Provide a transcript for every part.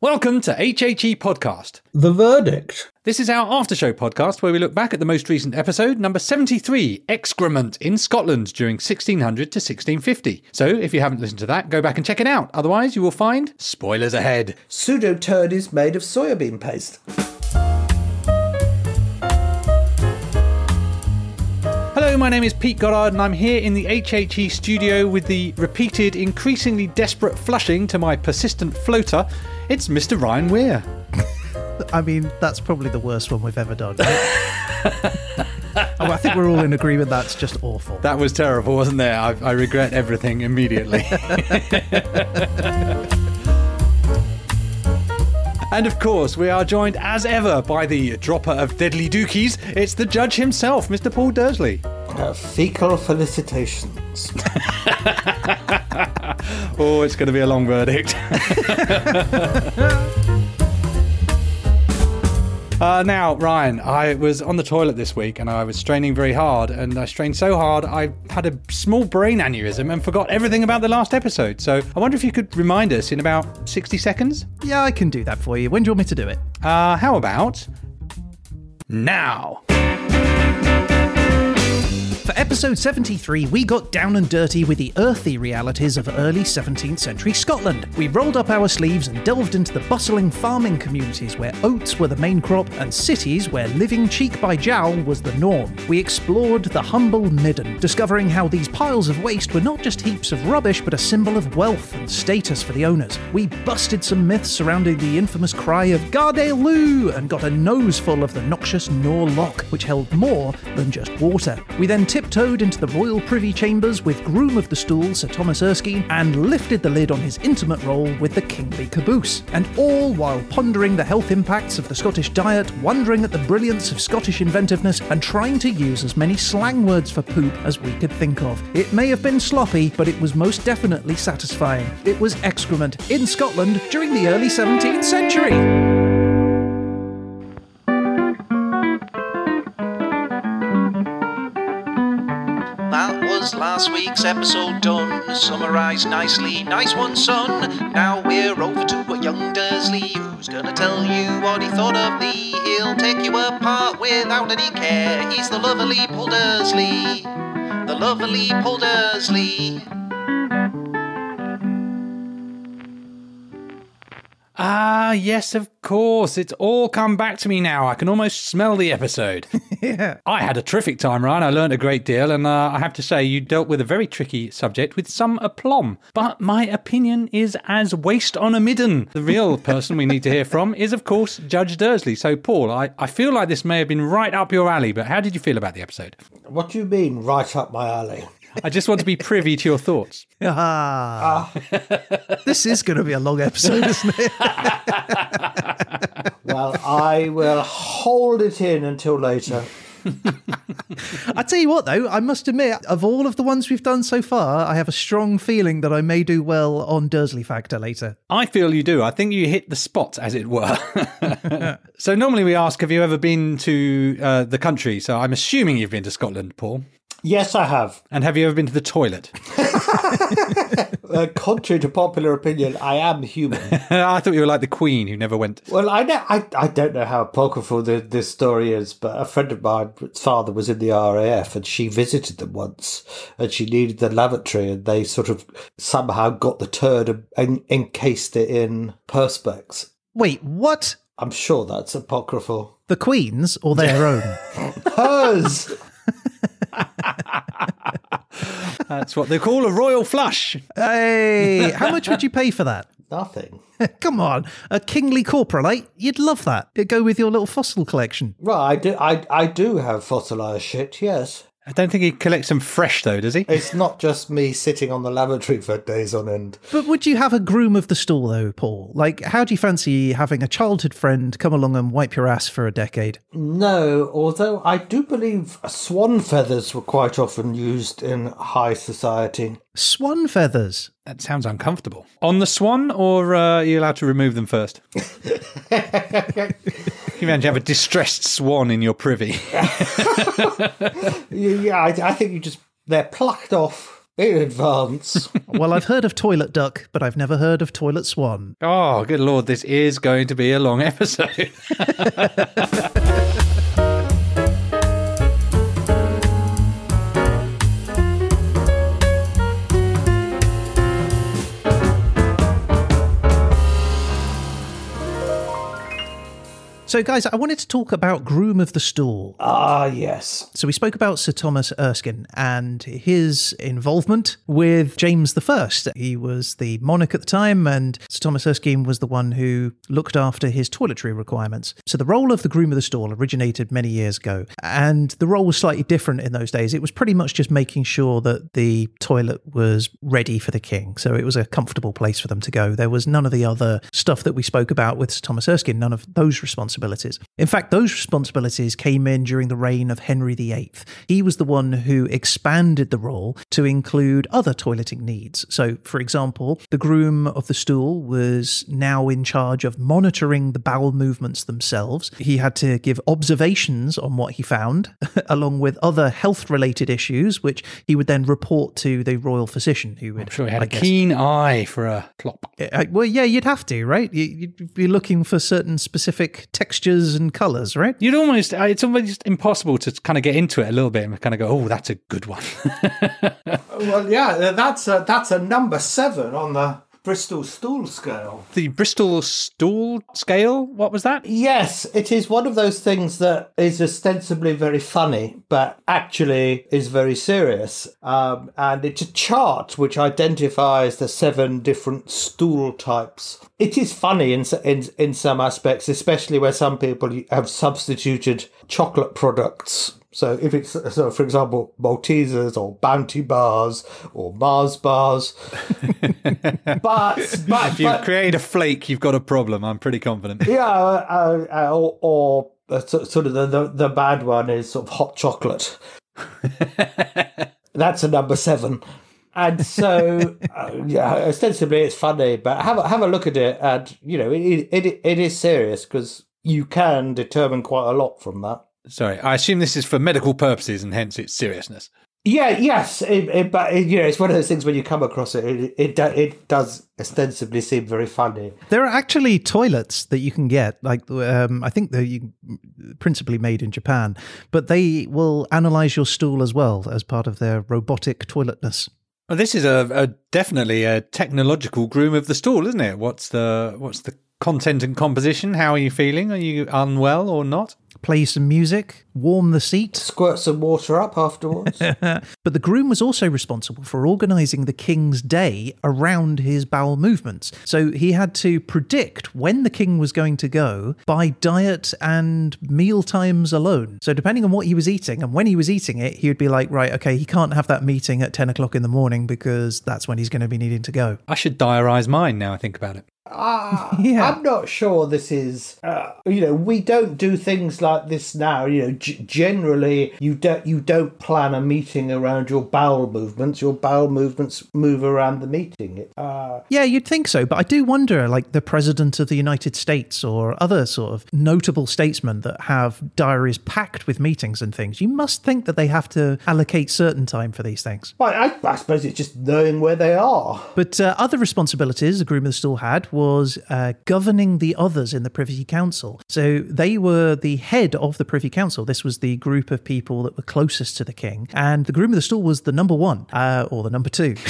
Welcome to HHE Podcast. The verdict. This is our after show podcast where we look back at the most recent episode, number 73, Excrement in Scotland during 1600 to 1650. So if you haven't listened to that, go back and check it out. Otherwise, you will find spoilers ahead. Pseudo turd is made of soybean paste. Hello, my name is Pete Goddard, and I'm here in the HHE studio with the repeated, increasingly desperate flushing to my persistent floater. It's Mr. Ryan Weir. I mean, that's probably the worst one we've ever done. oh, I think we're all in agreement that's just awful. That was terrible, wasn't there? I, I regret everything immediately. And of course, we are joined as ever by the dropper of deadly dookies. It's the judge himself, Mr. Paul Dersley. Uh, fecal felicitations. oh, it's going to be a long verdict. Uh, now, Ryan, I was on the toilet this week and I was straining very hard, and I strained so hard I had a small brain aneurysm and forgot everything about the last episode. So I wonder if you could remind us in about 60 seconds? Yeah, I can do that for you. When do you want me to do it? Uh, how about now? For episode 73, we got down and dirty with the earthy realities of early 17th century Scotland. We rolled up our sleeves and delved into the bustling farming communities where oats were the main crop and cities where living cheek by jowl was the norm. We explored the humble midden, discovering how these piles of waste were not just heaps of rubbish but a symbol of wealth and status for the owners. We busted some myths surrounding the infamous cry of Gardyloo and got a nose full of the noxious Nor Loch, which held more than just water. We then tiptoed into the royal privy chambers with groom of the stool Sir Thomas Erskine and lifted the lid on his intimate role with the kingly caboose. And all while pondering the health impacts of the Scottish diet, wondering at the brilliance of Scottish inventiveness, and trying to use as many slang words for poop as we could think of. It may have been sloppy, but it was most definitely satisfying. It was excrement in Scotland during the early 17th century. Last week's episode done, summarised nicely. Nice one, son. Now we're over to a young Dersley who's gonna tell you what he thought of thee. He'll take you apart without any care. He's the lovely Paul Dersley. The lovely Paul Dersley. Ah, yes, of course. It's all come back to me now. I can almost smell the episode. yeah. I had a terrific time, Ryan. I learned a great deal, and uh, I have to say, you dealt with a very tricky subject with some aplomb. But my opinion is as waste on a midden. The real person we need to hear from is, of course, Judge Dersley. So, Paul, I, I feel like this may have been right up your alley, but how did you feel about the episode? What do you mean, right up my alley? I just want to be privy to your thoughts. Ah. this is going to be a long episode, isn't it? Well, I will hold it in until later. I tell you what, though, I must admit, of all of the ones we've done so far, I have a strong feeling that I may do well on Dersley Factor later. I feel you do. I think you hit the spot, as it were. so, normally we ask, have you ever been to uh, the country? So, I'm assuming you've been to Scotland, Paul. Yes, I have. And have you ever been to the toilet? Uh, contrary to popular opinion, I am human. I thought you were like the Queen who never went. Well, I know I, I don't know how apocryphal the, this story is, but a friend of mine's father was in the RAF and she visited them once and she needed the lavatory and they sort of somehow got the turd and, and encased it in perspex. Wait, what? I'm sure that's apocryphal. The Queen's or their own? Hers! That's what they call a royal flush. hey, how much would you pay for that? Nothing. Come on, a kingly coprolite. You'd love that. It'd go with your little fossil collection. Right, I do, I, I do have fossilized shit, yes. I don't think he collects them fresh, though, does he? It's not just me sitting on the lavatory for days on end. But would you have a groom of the stool, though, Paul? Like, how do you fancy having a childhood friend come along and wipe your ass for a decade? No, although I do believe swan feathers were quite often used in high society. Swan feathers. That sounds uncomfortable. On the swan, or uh, are you allowed to remove them first? Can you imagine have a distressed swan in your privy? Yeah, I, I think you just they're plucked off in advance. well, I've heard of toilet duck, but I've never heard of toilet swan. Oh, good lord, this is going to be a long episode. So, guys, I wanted to talk about Groom of the Stool. ah, yes. So, we spoke about Sir Thomas Erskine and his involvement with James I. He was the monarch at the time, and Sir Thomas Erskine was the one who looked after his toiletry requirements. So, the role of the Groom of the Stool originated many years ago, and the role was slightly different in those days. It was pretty much just making sure that the toilet was ready for the king. So, it was a comfortable place for them to go. There was none of the other stuff that we spoke about with Sir Thomas Erskine, none of those responsibilities. In fact, those responsibilities came in during the reign of Henry VIII. He was the one who expanded the role to include other toileting needs. So, for example, the groom of the stool was now in charge of monitoring the bowel movements themselves. He had to give observations on what he found, along with other health related issues, which he would then report to the royal physician, who would. I'm sure he had I a guess- keen eye for a plop. uh, well, yeah, you'd have to, right? You- You'd be looking for certain specific textures and colours, right? You'd almost, uh, it's almost impossible to kind of get into it a little bit and kind of go, oh, that's a good one. Well, yeah, that's a, that's a number seven on the Bristol stool scale. the Bristol stool scale, what was that? Yes, it is one of those things that is ostensibly very funny, but actually is very serious. Um, and it's a chart which identifies the seven different stool types. It is funny in, in, in some aspects, especially where some people have substituted chocolate products. So if it's, so for example, Maltesers or Bounty bars or Mars bars. but, but, If you've but created a flake, you've got a problem. I'm pretty confident. yeah, uh, uh, or, or uh, sort of the, the the bad one is sort of hot chocolate. That's a number seven. And so, uh, yeah, ostensibly it's funny, but have a, have a look at it, and you know, it it, it is serious because you can determine quite a lot from that. Sorry, I assume this is for medical purposes and hence its seriousness. Yeah, yes, it, it, but it, you know, it's one of those things when you come across it, it it, do, it does ostensibly seem very funny. There are actually toilets that you can get, like um, I think they're principally made in Japan, but they will analyze your stool as well as part of their robotic toiletness. Well, this is a, a definitely a technological groom of the stool, isn't it? What's the what's the content and composition? How are you feeling? Are you unwell or not? Play some music, warm the seat. Squirt some water up afterwards. But the groom was also responsible for organising the king's day around his bowel movements. So he had to predict when the king was going to go by diet and meal times alone. So depending on what he was eating and when he was eating it, he would be like, right, okay, he can't have that meeting at 10 o'clock in the morning because that's when he's going to be needing to go. I should diarise mine now. I think about it. Ah, Yeah. I'm not sure this is. Uh, you know, we don't do things like this now. You know, g- generally you don't you don't plan a meeting around your bowel movements. Your bowel movements move around the meeting. Uh, Yeah, you'd think so, but I do wonder, like the president of the United States or other sort of notable statesmen that have diaries packed with meetings and things, you must think that they have to allocate certain time for these things. well, I, I suppose it's just knowing where they are. But uh, other responsibilities the groom of the had was uh, governing the others in the Privy Council. So they were the head of the Privy Council. This was the group of people that were closest to the king. And the groom of the stool was the number one, uh, or the number two,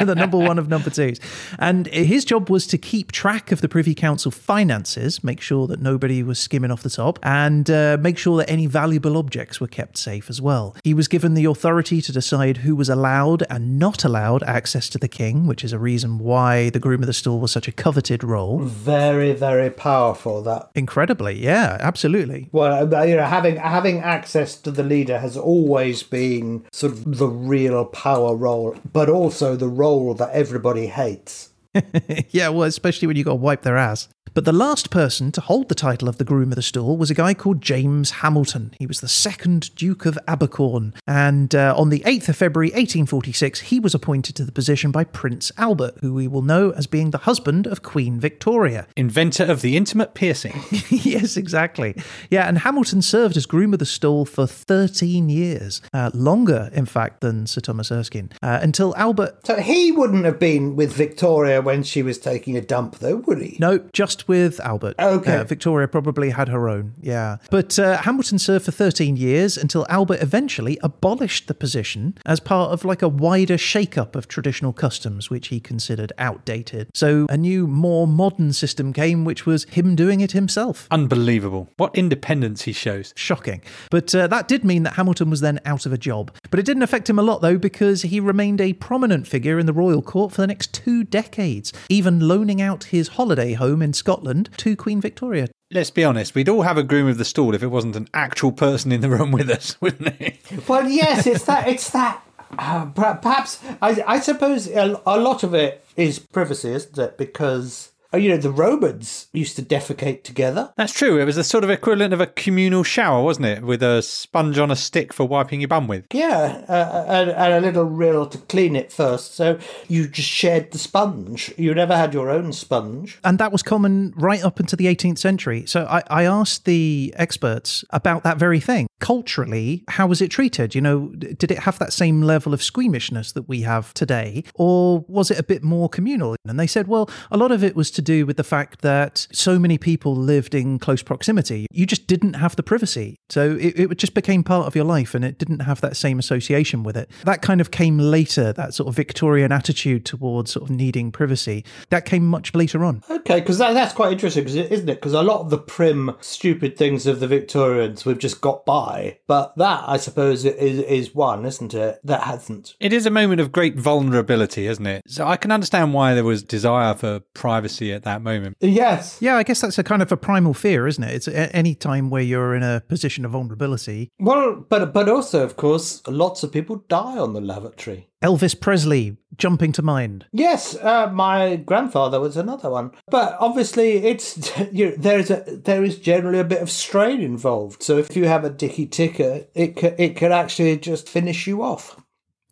the number one of number twos. And his job was to keep track of the Privy Council finances, make sure that nobody was skimming off the top, and uh, make sure that any valuable objects were kept safe as well. He was given the authority to decide who was allowed and not allowed access to the king, which is a reason why the groom of the stool was such a coveted role. Very, very powerful. That Incredibly, yeah, absolutely. well, uh, you know, having having access to the leader has always been sort of the real power role, but also the role that everybody hates. yeah, well, especially when you got to wipe their ass. But the last person to hold the title of the groom of the stool was a guy called James Hamilton. He was the second Duke of Abercorn. And uh, on the 8th of February 1846, he was appointed to the position by Prince Albert, who we will know as being the husband of Queen Victoria. Inventor of the intimate piercing. yes, exactly. Yeah, and Hamilton served as groom of the stool for 13 years, uh, longer, in fact, than Sir Thomas Erskine, uh, until Albert. So he wouldn't have been with Victoria when she was taking a dump, though, would he? No, just with Albert. Okay. Uh, Victoria probably had her own, yeah. But uh, Hamilton served for 13 years until Albert eventually abolished the position as part of like a wider shake-up of traditional customs, which he considered outdated. So a new, more modern system came, which was him doing it himself. Unbelievable. What independence he shows. Shocking. But uh, that did mean that Hamilton was then out of a job. But it didn't affect him a lot, though, because he remained a prominent figure in the royal court for the next two decades, even loaning out his holiday home in Scotland to Queen Victoria. Let's be honest, we'd all have a groom of the stool if it wasn't an actual person in the room with us, wouldn't it? Well, yes, it's that. It's that. Uh, perhaps I, I suppose a, a lot of it is privacy, isn't it? Because you know the Romans used to defecate together. That's true. It was the sort of equivalent of a communal shower, wasn't it? With a sponge on a stick for wiping your bum with. Yeah, uh, and, and a little rill to clean it first. So you just shared the sponge. You never had your own sponge. And that was common right up into the 18th century. So I, I asked the experts about that very thing. Culturally, how was it treated? You know, did it have that same level of squeamishness that we have today? Or was it a bit more communal? And they said, well, a lot of it was to do with the fact that so many people lived in close proximity. You just didn't have the privacy. So it, it just became part of your life and it didn't have that same association with it. That kind of came later, that sort of Victorian attitude towards sort of needing privacy. That came much later on. Okay, because that, that's quite interesting, isn't it? Because a lot of the prim, stupid things of the Victorians we've just got by. But that, I suppose, is, is one, isn't it? That hasn't. It is a moment of great vulnerability, isn't it? So I can understand why there was desire for privacy at that moment. Yes. Yeah, I guess that's a kind of a primal fear, isn't it? It's a- any time where you're in a position of vulnerability. Well, but but also, of course, lots of people die on the lavatory. Elvis Presley jumping to mind. Yes, uh, my grandfather was another one. But obviously, it's you know, there's a there is generally a bit of strain involved. So if you have a dicky ticker, it ca it can actually just finish you off.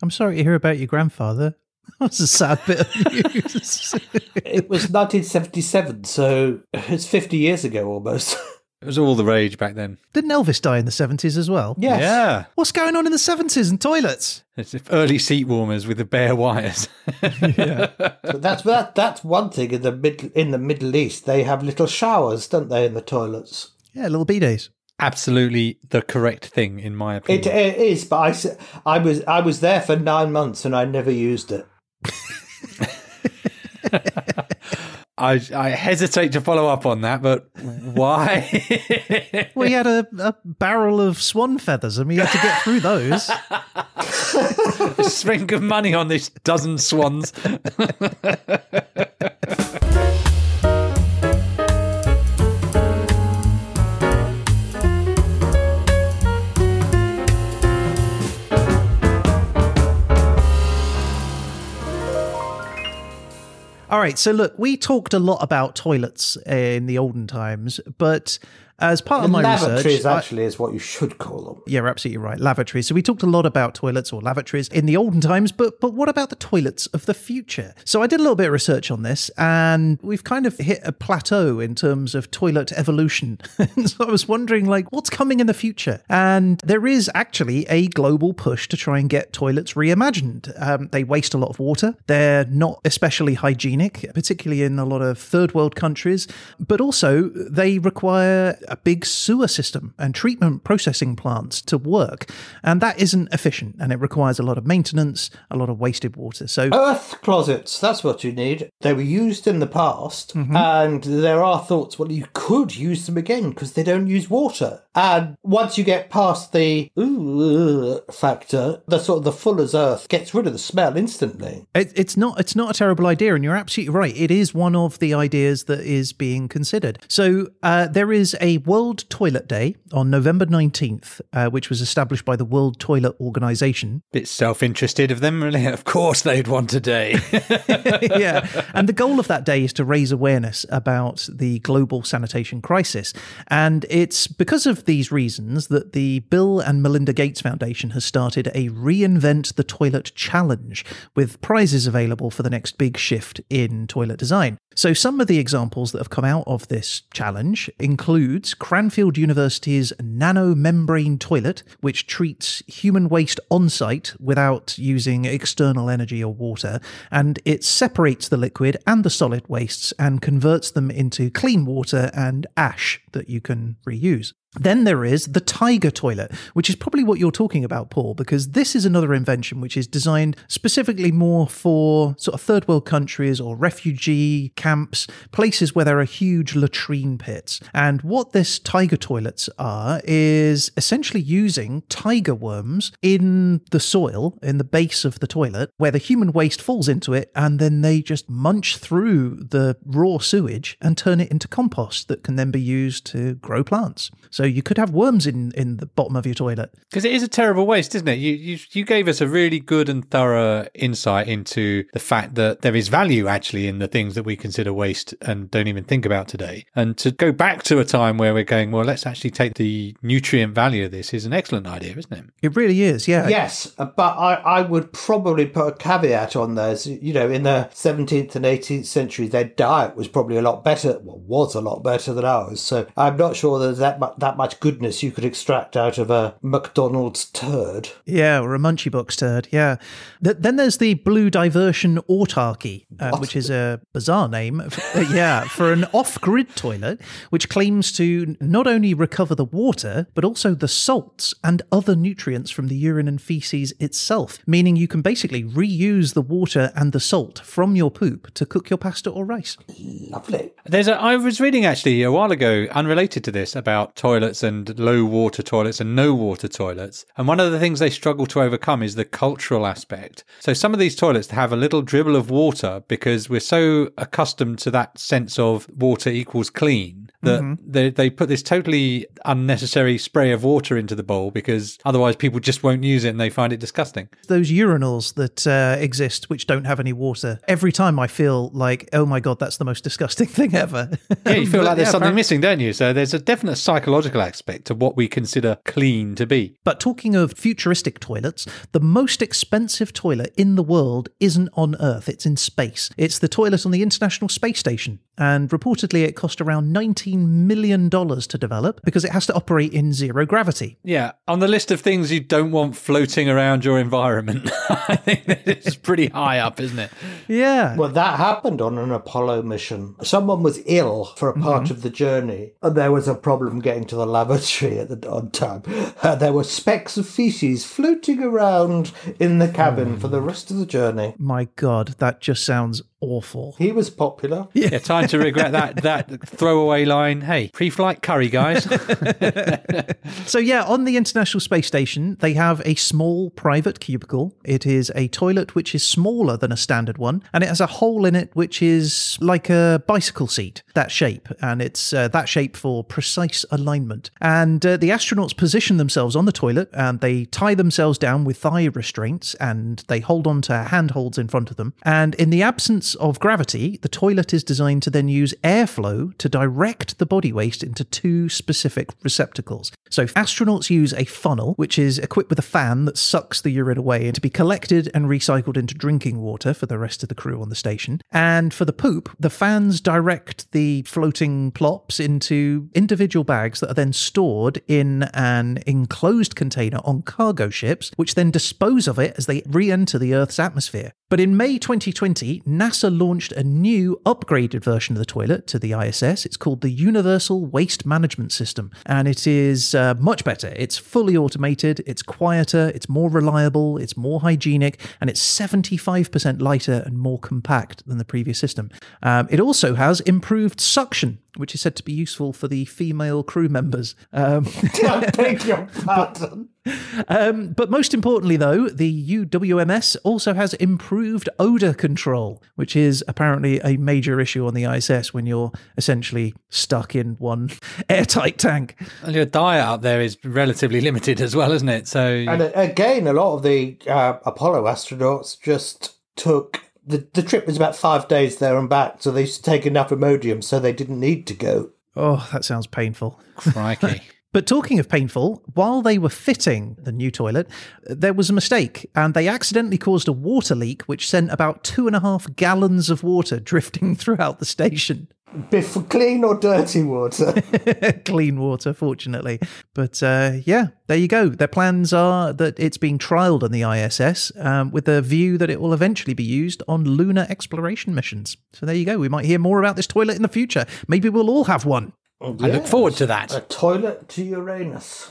I'm sorry to hear about your grandfather. That's a sad bit of news. It was 1977, so it's 50 years ago almost. It was all the rage back then. Didn't Elvis die in the 70s as well? yes. Yeah. What's going on in the 70s and toilets? It's early seat warmers with the bare wires. But that's that. That's one thing in the mid in the Middle East. They have little showers, don't they, in the toilets? Yeah, little bidets. Absolutely the correct thing, in my It, opinion. it is, but I, s- I was I was there for nine months and I never used it. I, I hesitate to follow up on that, but why? Well, he had a, a barrel of swan feathers and we had to get through those. Spink of money on this dozen swans. All right, so look, we talked a lot about toilets in the olden times, but as part of my lavatories research, I- actually is what you should call them. Yeah, you're absolutely right. Lavatories. So we talked a lot about toilets or lavatories in the olden times, but but what about the toilets of the future? So I did a little bit of research on this, and we've kind of hit a plateau in terms of toilet evolution. so I was wondering, like, what's coming in the future? And there is actually a global push to try and get toilets reimagined. Um, they waste a lot of water. They're not especially hygienic, particularly in a lot of third world countries, but also they require a big sewer system and treatment processing plants to work. And that isn't efficient and it requires a lot of maintenance, a lot of wasted water. So, Earth closets, that's what you need. They were used in the past, and there are thoughts, well, you could use them again because they don't use water. And once you get past the ooh factor, the sort of the fuller's earth gets rid of the smell instantly. It, it's not it's not a terrible idea, and you're absolutely right. It is one of the ideas that is being considered. So uh, there is a World Toilet Day on November 19th, uh, which was established by the World Toilet Organization. Bit self interested of them, really. Of course, they'd want a day. yeah. And the goal of that day is to raise awareness about the global sanitation crisis. And it's because of these reasons that the Bill and Melinda Gates Foundation has started a Reinvent the Toilet Challenge with prizes available for the next big shift in toilet design. So, some of the examples that have come out of this challenge includes Cranfield University's nanomembrane toilet, which treats human waste on site without using external energy or water, and it separates the liquid and the solid wastes and converts them into clean water and ash that you can reuse. Then there is the Tiger toilet, which is probably what you're talking about, Paul, because this is another invention which is designed specifically more for sort of third world countries or refugee camps, places where there are huge latrine pits. And what this Tiger toilets are is essentially using tiger worms in the soil, in the base of the toilet, where the human waste falls into it, and then they just munch through the raw sewage and turn it into compost that can then be used to grow plants. So you could have worms in, in the bottom of your toilet. Because it is a terrible waste, isn't it? You, you you gave us a really good and thorough insight into the fact that there is value actually in the things that we consider waste and don't even think about today. And to go back to a time where we're going, well, let's actually take the nutrient value of this is an excellent idea, isn't it? It really is, yeah. Yes, but I, I would probably put a caveat on there. So, You know, in the 17th and 18th century, their diet was probably a lot better, well, was a lot better than ours. So I'm not sure there's that much, that much goodness you could extract out of a McDonald's turd. Yeah, or a Munchie Box turd. Yeah. Th- then there's the Blue Diversion Autarky, uh, which is a bizarre name. yeah, for an off-grid toilet, which claims to not only recover the water but also the salts and other nutrients from the urine and feces itself. Meaning you can basically reuse the water and the salt from your poop to cook your pasta or rice. Lovely. There's a, I was reading actually a while ago, unrelated to this, about toilets and low water toilets and no water toilets. And one of the things they struggle to overcome is the cultural aspect. So some of these toilets have a little dribble of water because we're so accustomed to that sense of water equals clean that they, they put this totally unnecessary spray of water into the bowl because otherwise people just won't use it and they find it disgusting. Those urinals that uh, exist which don't have any water. Every time I feel like, oh my god, that's the most disgusting thing ever. Yeah, you feel like there's yeah, something missing, don't you? So there's a definite psychological aspect to what we consider clean to be. But talking of futuristic toilets, the most expensive toilet in the world isn't on Earth, it's in space. It's the toilet on the International Space Station. And reportedly, it cost around $19 million to develop because it has to operate in zero gravity. Yeah, on the list of things you don't want floating around your environment, I think it's pretty high up, isn't it? Yeah. Well, that happened on an Apollo mission. Someone was ill for a part of the journey, and there was a problem getting to the lavatory at the on time. Uh, there were specks of feces floating around in the cabin for the rest of the journey. My God, that just sounds awful. He was popular. Yeah, time to regret that that throwaway line. Hey, pre-flight curry, guys. So, yeah, on the International Space Station, they have a small private cubicle. It is a toilet which is smaller than a standard one, and it has a hole in it which is like a bicycle seat, that shape. And it's uh, that shape for precise alignment. And uh, the astronauts position themselves on the toilet and they tie themselves down with thigh restraints and they hold on to handholds in front of them. And in the absence of gravity, the toilet is designed to then use airflow to direct the body waste into two specific receptacles. So astronauts use a funnel, which is equipped with a fan that sucks the urine away to be collected and recycled into drinking water for the rest of the crew on the station. And for the poop, the fans direct the floating plops into individual bags that are then stored in an enclosed container on cargo ships, which then dispose of it as they re enter the Earth's atmosphere. But in May 2020, NASA launched a new upgraded version of the toilet to the ISS. It's called the Universal Waste Management System, and it is uh, much better. It's fully automated, it's quieter, it's more reliable, it's more hygienic, and it's 75% lighter and more compact than the previous system. Um, it also has improved suction. Which is said to be useful for the female crew members. Um, I beg your pardon. um, but most importantly, though, the UWMS also has improved odor control, which is apparently a major issue on the ISS when you're essentially stuck in one airtight tank. And your diet up there is relatively limited as well, isn't it? So And again, a lot of the uh, Apollo astronauts just took the the trip was about five days there and back, so they used to take enough Imodium, so they didn't need to go. Oh, that sounds painful. crikey. But talking of painful, while they were fitting the new toilet, there was a mistake, and they accidentally caused a water leak, which sent about two and a half gallons of water drifting throughout the station. Biff, clean or dirty water? Clean water, fortunately. But uh, yeah, there you go. Their plans are that it's being trialed on the ISS um, with the view that it will eventually be used on lunar exploration missions. So there you go. We might hear more about this toilet in the future. Maybe we'll all have one. Oh, I look forward to that. A toilet to Uranus.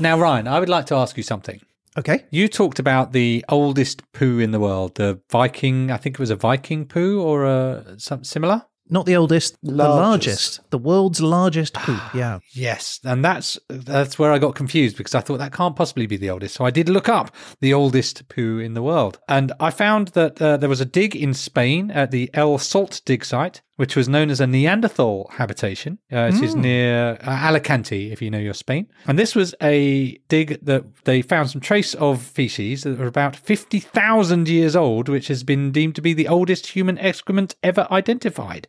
Now, Ryan, I would like to ask you something. Okay. You talked about the oldest poo in the world, the Viking. I think it was a Viking poo or a something similar. Not the oldest, the Largest. largest. The world's largest poop. Yeah. Yes, and that's that's where I got confused because I thought that can't possibly be the oldest. So I did look up the oldest poo in the world, and I found that uh, there was a dig in Spain at the El Salt dig site, which was known as a Neanderthal habitation. Uh, it is near uh, Alicante, if you know your Spain. And this was a dig that they found some trace of feces that were about fifty thousand years old, which has been deemed to be the oldest human excrement ever identified.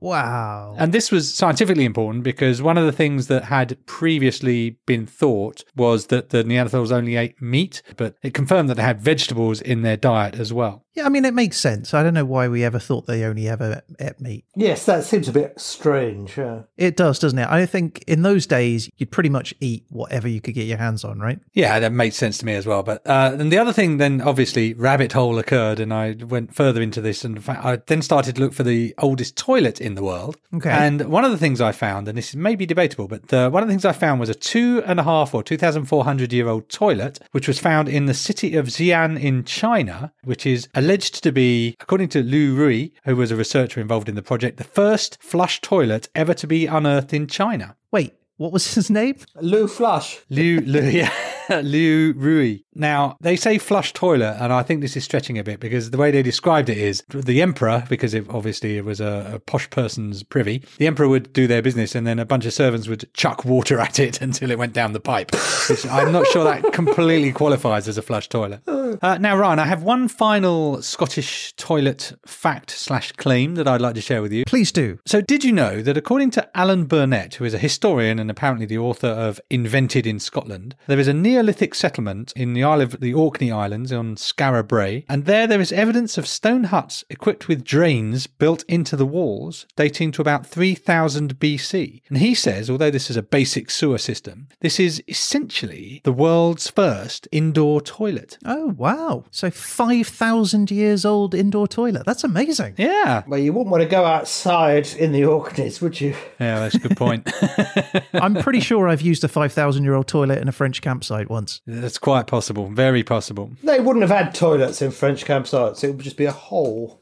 Wow. And this was scientifically important because one of the things that had previously been thought was that the Neanderthals only ate meat, but it confirmed that they had vegetables in their diet as well. Yeah, I mean, it makes sense. I don't know why we ever thought they only ever ate meat. Yes, that seems a bit strange. Yeah. It does, doesn't it? I think in those days, you'd pretty much eat whatever you could get your hands on, right? Yeah, that makes sense to me as well. But uh, and the other thing, then obviously, rabbit hole occurred, and I went further into this, and I then started to look for the oldest toilet in the world. Okay. And one of the things I found, and this may be debatable, but uh, one of the things I found was a two and a half or two thousand four hundred year old toilet, which was found in the city of Xi'an in China, which is alleged to be, according to Lu Rui, who was a researcher involved in the project, the first flush toilet ever to be unearthed in China. Wait, what was his name? Lou Flush. Liu, Liu, yeah, Liu Rui. Now, they say flush toilet, and I think this is stretching a bit because the way they described it is the emperor, because it, obviously it was a, a posh person's privy, the emperor would do their business and then a bunch of servants would chuck water at it until it went down the pipe. Which I'm not sure that completely qualifies as a flush toilet. Uh, now, Ryan, I have one final Scottish toilet fact slash claim that I'd like to share with you. Please do. So, did you know that according to Alan Burnett, who is a historian and apparently the author of Invented in Scotland, there is a Neolithic settlement in the Isle of the Orkney Islands on Skara Brae, and there there is evidence of stone huts equipped with drains built into the walls dating to about 3000 BC. And he says, although this is a basic sewer system, this is essentially the world's first indoor toilet. Oh, wow. So 5,000 years old indoor toilet. That's amazing. Yeah. Well, you wouldn't want to go outside in the Orkneys, would you? Yeah, that's a good point. I'm pretty sure I've used a 5,000 year old toilet in a French campsite once. that's quite possible. Very possible. They wouldn't have had toilets in French campsites. It would just be a hole.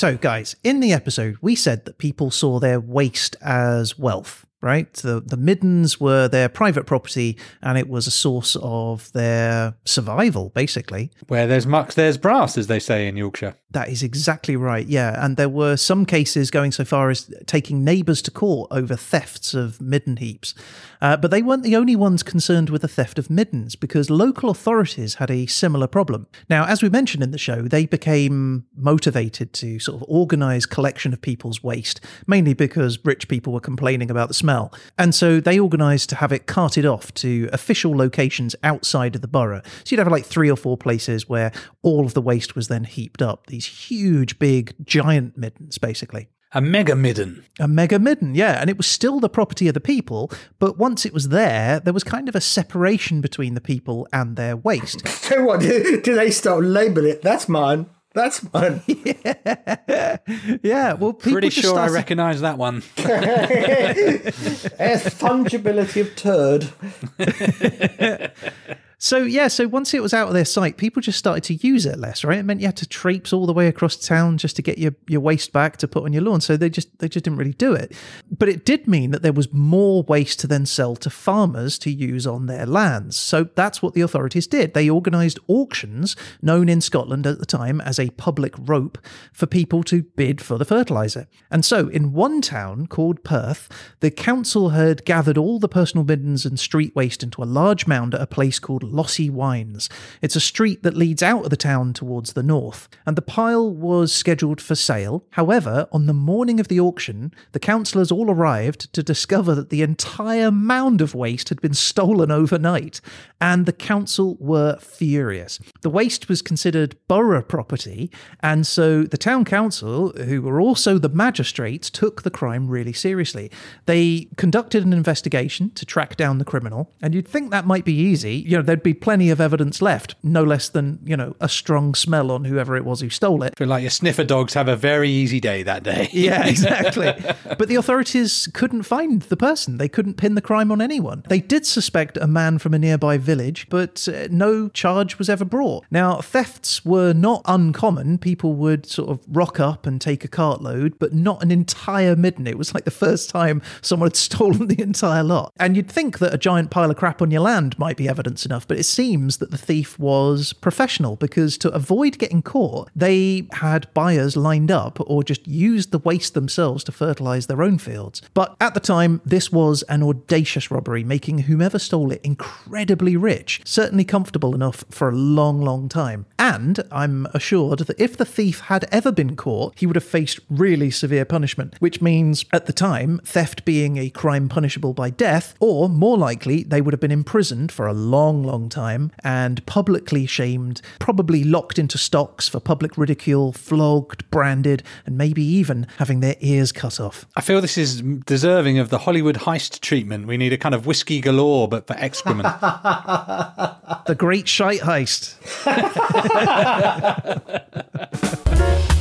So, guys, in the episode, we said that people saw their waste as wealth, right? The, the middens were their private property and it was a source of their survival, basically. Where there's muck, there's brass, as they say in Yorkshire. That is exactly right, yeah. And there were some cases going so far as taking neighbours to court over thefts of midden heaps. Uh, but they weren't the only ones concerned with the theft of middens, because local authorities had a similar problem. Now, as we mentioned in the show, they became motivated to sort of organise collection of people's waste, mainly because rich people were complaining about the smell. And so they organised to have it carted off to official locations outside of the borough. So you'd have like three or four places where all of the waste was then heaped up. These huge, big, giant middens, basically. A mega midden. A mega midden, yeah. And it was still the property of the people, but once it was there, there was kind of a separation between the people and their waste. So what? Do they start label it? That's mine. That's mine. yeah, yeah. well, people Pretty just sure I started- recognise that one. Fungibility of turd. So yeah, so once it was out of their sight, people just started to use it less, right? It meant you had to traipse all the way across town just to get your, your waste back to put on your lawn. So they just they just didn't really do it. But it did mean that there was more waste to then sell to farmers to use on their lands. So that's what the authorities did. They organised auctions, known in Scotland at the time as a public roup, for people to bid for the fertiliser. And so in one town called Perth, the council had gathered all the personal bins and street waste into a large mound at a place called Lossy Wines. It's a street that leads out of the town towards the north, and the pile was scheduled for sale. However, on the morning of the auction, the councillors all arrived to discover that the entire mound of waste had been stolen overnight, and the council were furious. The waste was considered borough property, and so the town council, who were also the magistrates, took the crime really seriously. They conducted an investigation to track down the criminal, and you'd think that might be easy. You know, there'd be plenty of evidence left, no less than, you know, a strong smell on whoever it was who stole it. feel like your sniffer dogs have a very easy day that day. Yeah, exactly. but the authorities couldn't find the person. They couldn't pin the crime on anyone. They did suspect a man from a nearby village, but uh, no charge was ever brought. Now, thefts were not uncommon. People would sort of rock up and take a cartload, but not an entire midden. It was like the first time someone had stolen the entire lot. And you'd think that a giant pile of crap on your land might be evidence enough, but it seems that the thief was professional because to avoid getting caught, they had buyers lined up or just used the waste themselves to fertilize their own fields. But at the time, this was an audacious robbery, making whomever stole it incredibly rich, certainly comfortable enough for a long, long time. And I'm assured that if the thief had ever been caught, he would have faced really severe punishment, which means at the time, theft being a crime punishable by death, or more likely, they would have been imprisoned for a long, long time and publicly shamed, probably locked into stocks for public ridicule, flogged, branded, and maybe even having their ears cut off. I feel this is deserving of the Hollywood heist treatment. We need a kind of whiskey galore, but for excrement. The Great Shite Heist.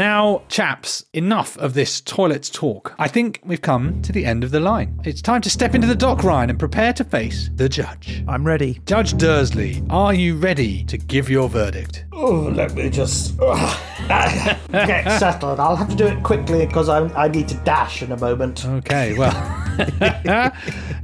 Now, chaps, enough of this toilet talk. I think we've come to the end of the line. It's time to step into the dock, Ryan, and prepare to face the judge. I'm ready. Judge Dersley, are you ready to give your verdict? Oh, let me just ugh, get settled. I'll have to do it quickly because I, I need to dash in a moment. Okay, well.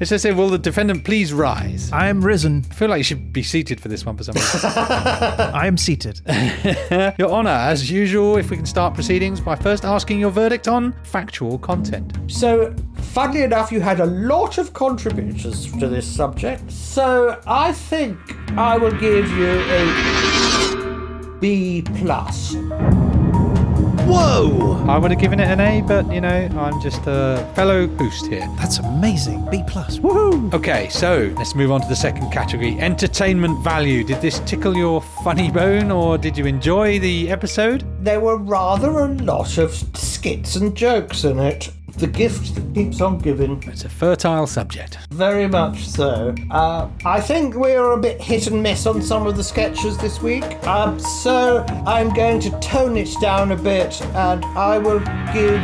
it says here, will the defendant please rise? I I am risen. I feel like you should be seated for this one for some reason. I am seated. Your Honour, as usual, if we can start proceedings by first asking your verdict on factual content. So, funnily enough, you had a lot of contributions to this subject. So, I think I will give you a B plus. Whoa! I would have given it an A, but you know, I'm just a fellow boost here. That's amazing. B plus. Woohoo! Okay, so let's move on to the second category entertainment value. Did this tickle your funny bone or did you enjoy the episode? There were rather a lot of skits and jokes in it. The gift that keeps on giving. It's a fertile subject. Very much so. Uh, I think we're a bit hit and miss on some of the sketches this week. Um, so I'm going to tone it down a bit and I will give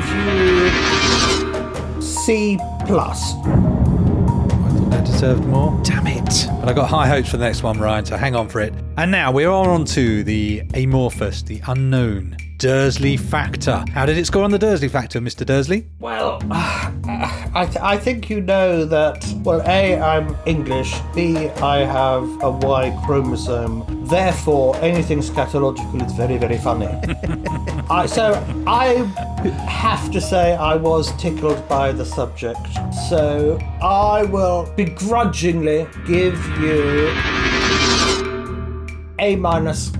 you C plus. I thought that deserved more. Damn it. But I got high hopes for the next one, Ryan, so hang on for it. And now we're on to the amorphous, the unknown. Dersley Factor. How did it score on the Dersley Factor, Mr. Dersley? Well, I, th- I think you know that, well, A, I'm English, B, I have a Y chromosome. Therefore, anything scatological is very, very funny. I, so I have to say I was tickled by the subject. So I will begrudgingly give you A minus.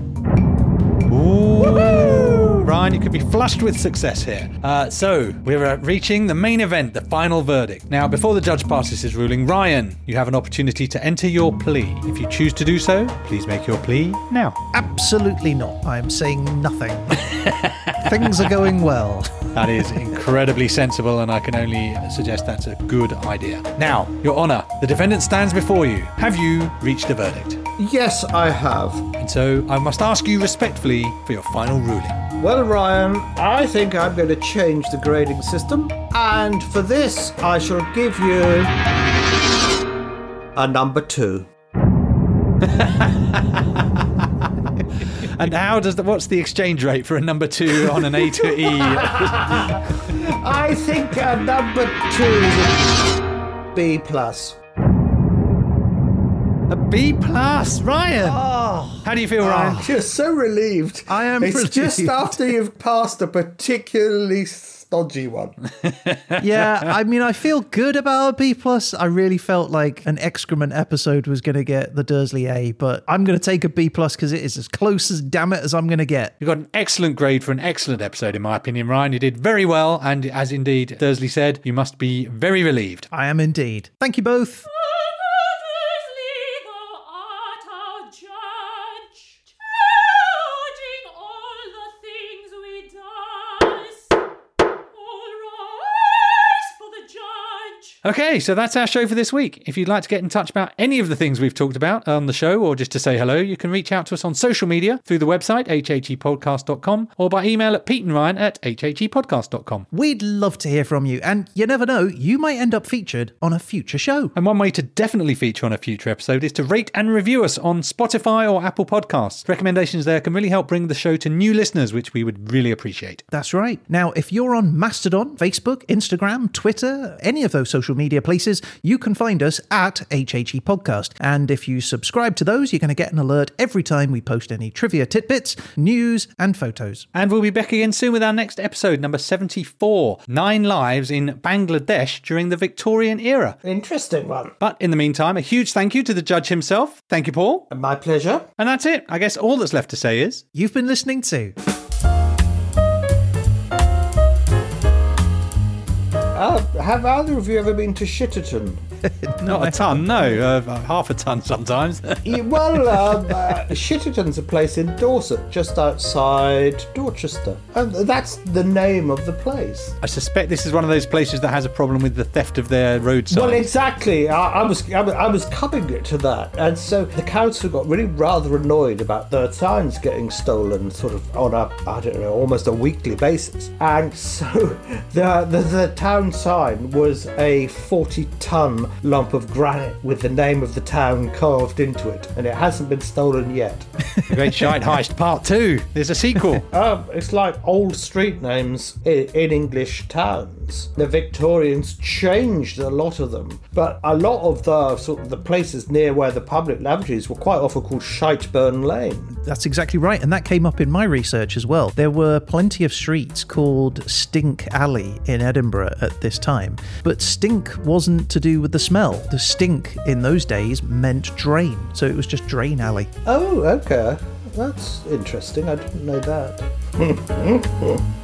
Ooh, mind, you could be flushed with success here. Uh, so, we're uh, reaching the main event, the final verdict. Now, before the judge passes his ruling, Ryan, you have an opportunity to enter your plea. If you choose to do so, please make your plea now. Absolutely not. I am saying nothing. Things are going well. That is incredibly sensible, and I can only suggest that's a good idea. Now, Your Honour, the defendant stands before you. Have you reached a verdict? Yes, I have. And so I must ask you respectfully for your final ruling. Well, Ryan, I think I'm going to change the grading system, and for this, I shall give you a number two. And how does the, what's the exchange rate for a number two on an A to E? I think a number two is a B plus. A B plus, Ryan. Oh, How do you feel, ah. Ryan? you're so relieved. I am It's just after you've passed a particularly stodgy one. Yeah, I mean, I feel good about a B plus. I really felt like an excrement episode was going to get the Dersley A, but I'm going to take a B plus because it is as close as damn it as I'm going to get. You got an excellent grade for an excellent episode, in my opinion, Ryan. You did very well, and as indeed Dersley said, you must be very relieved. I am indeed. Thank you both. Okay, so that's our show for this week. If you'd like to get in touch about any of the things we've talked about on the show or just to say hello, you can reach out to us on social media through the website, hhepodcast.com, or by email at Pete and Ryan at hhepodcast.com. We'd love to hear from you, and you never know, you might end up featured on a future show. And one way to definitely feature on a future episode is to rate and review us on Spotify or Apple Podcasts. Recommendations there can really help bring the show to new listeners, which we would really appreciate. That's right. Now, if you're on Mastodon, Facebook, Instagram, Twitter, any of those social media places, you can find us at HHE Podcast. And if you subscribe to those, you're going to get an alert every time we post any trivia tidbits, news, and photos. And we'll be back again soon with our next episode, number 74 Nine Lives in Bangladesh during the Victorian era. Interesting one. But in the meantime, a huge thank you to the judge himself. Thank you, Paul. My pleasure. And that's it. I guess all that's left to say is. You've been listening to Uh, have either of you ever been to Shitterton? Not a ton, no. Uh, half a ton sometimes. Yeah, well, um, uh, Shitterton's a place in Dorset, just outside Dorchester. And that's the name of the place. I suspect this is one of those places that has a problem with the theft of their road signs. Well, exactly. I, I was I, was- I was coming to that, and so the council got really rather annoyed about their signs getting stolen, sort of on a I don't know, almost a weekly basis. And so the the, the town sign was a forty-ton lump of granite with the name of the town carved into it, and it hasn't been stolen yet. The Great Shite Heist Part 2. There's a sequel. Um, it's like old street names in, in English towns. The Victorians changed a lot of them, but a lot of the sort of the places near where the public lavatories were quite often called Shiteburn Lane. That's exactly right, and that came up in my research as well. There were plenty of streets called Stink Alley in Edinburgh at this time, but stink wasn't to do with the smell. The stink in those days meant drain, so it was just Drain Alley. Oh, okay. That's interesting. I didn't know that.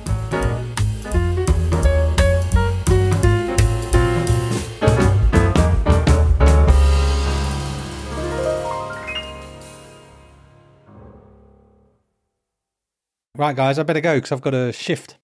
Right, guys, I better go because I've got a shift.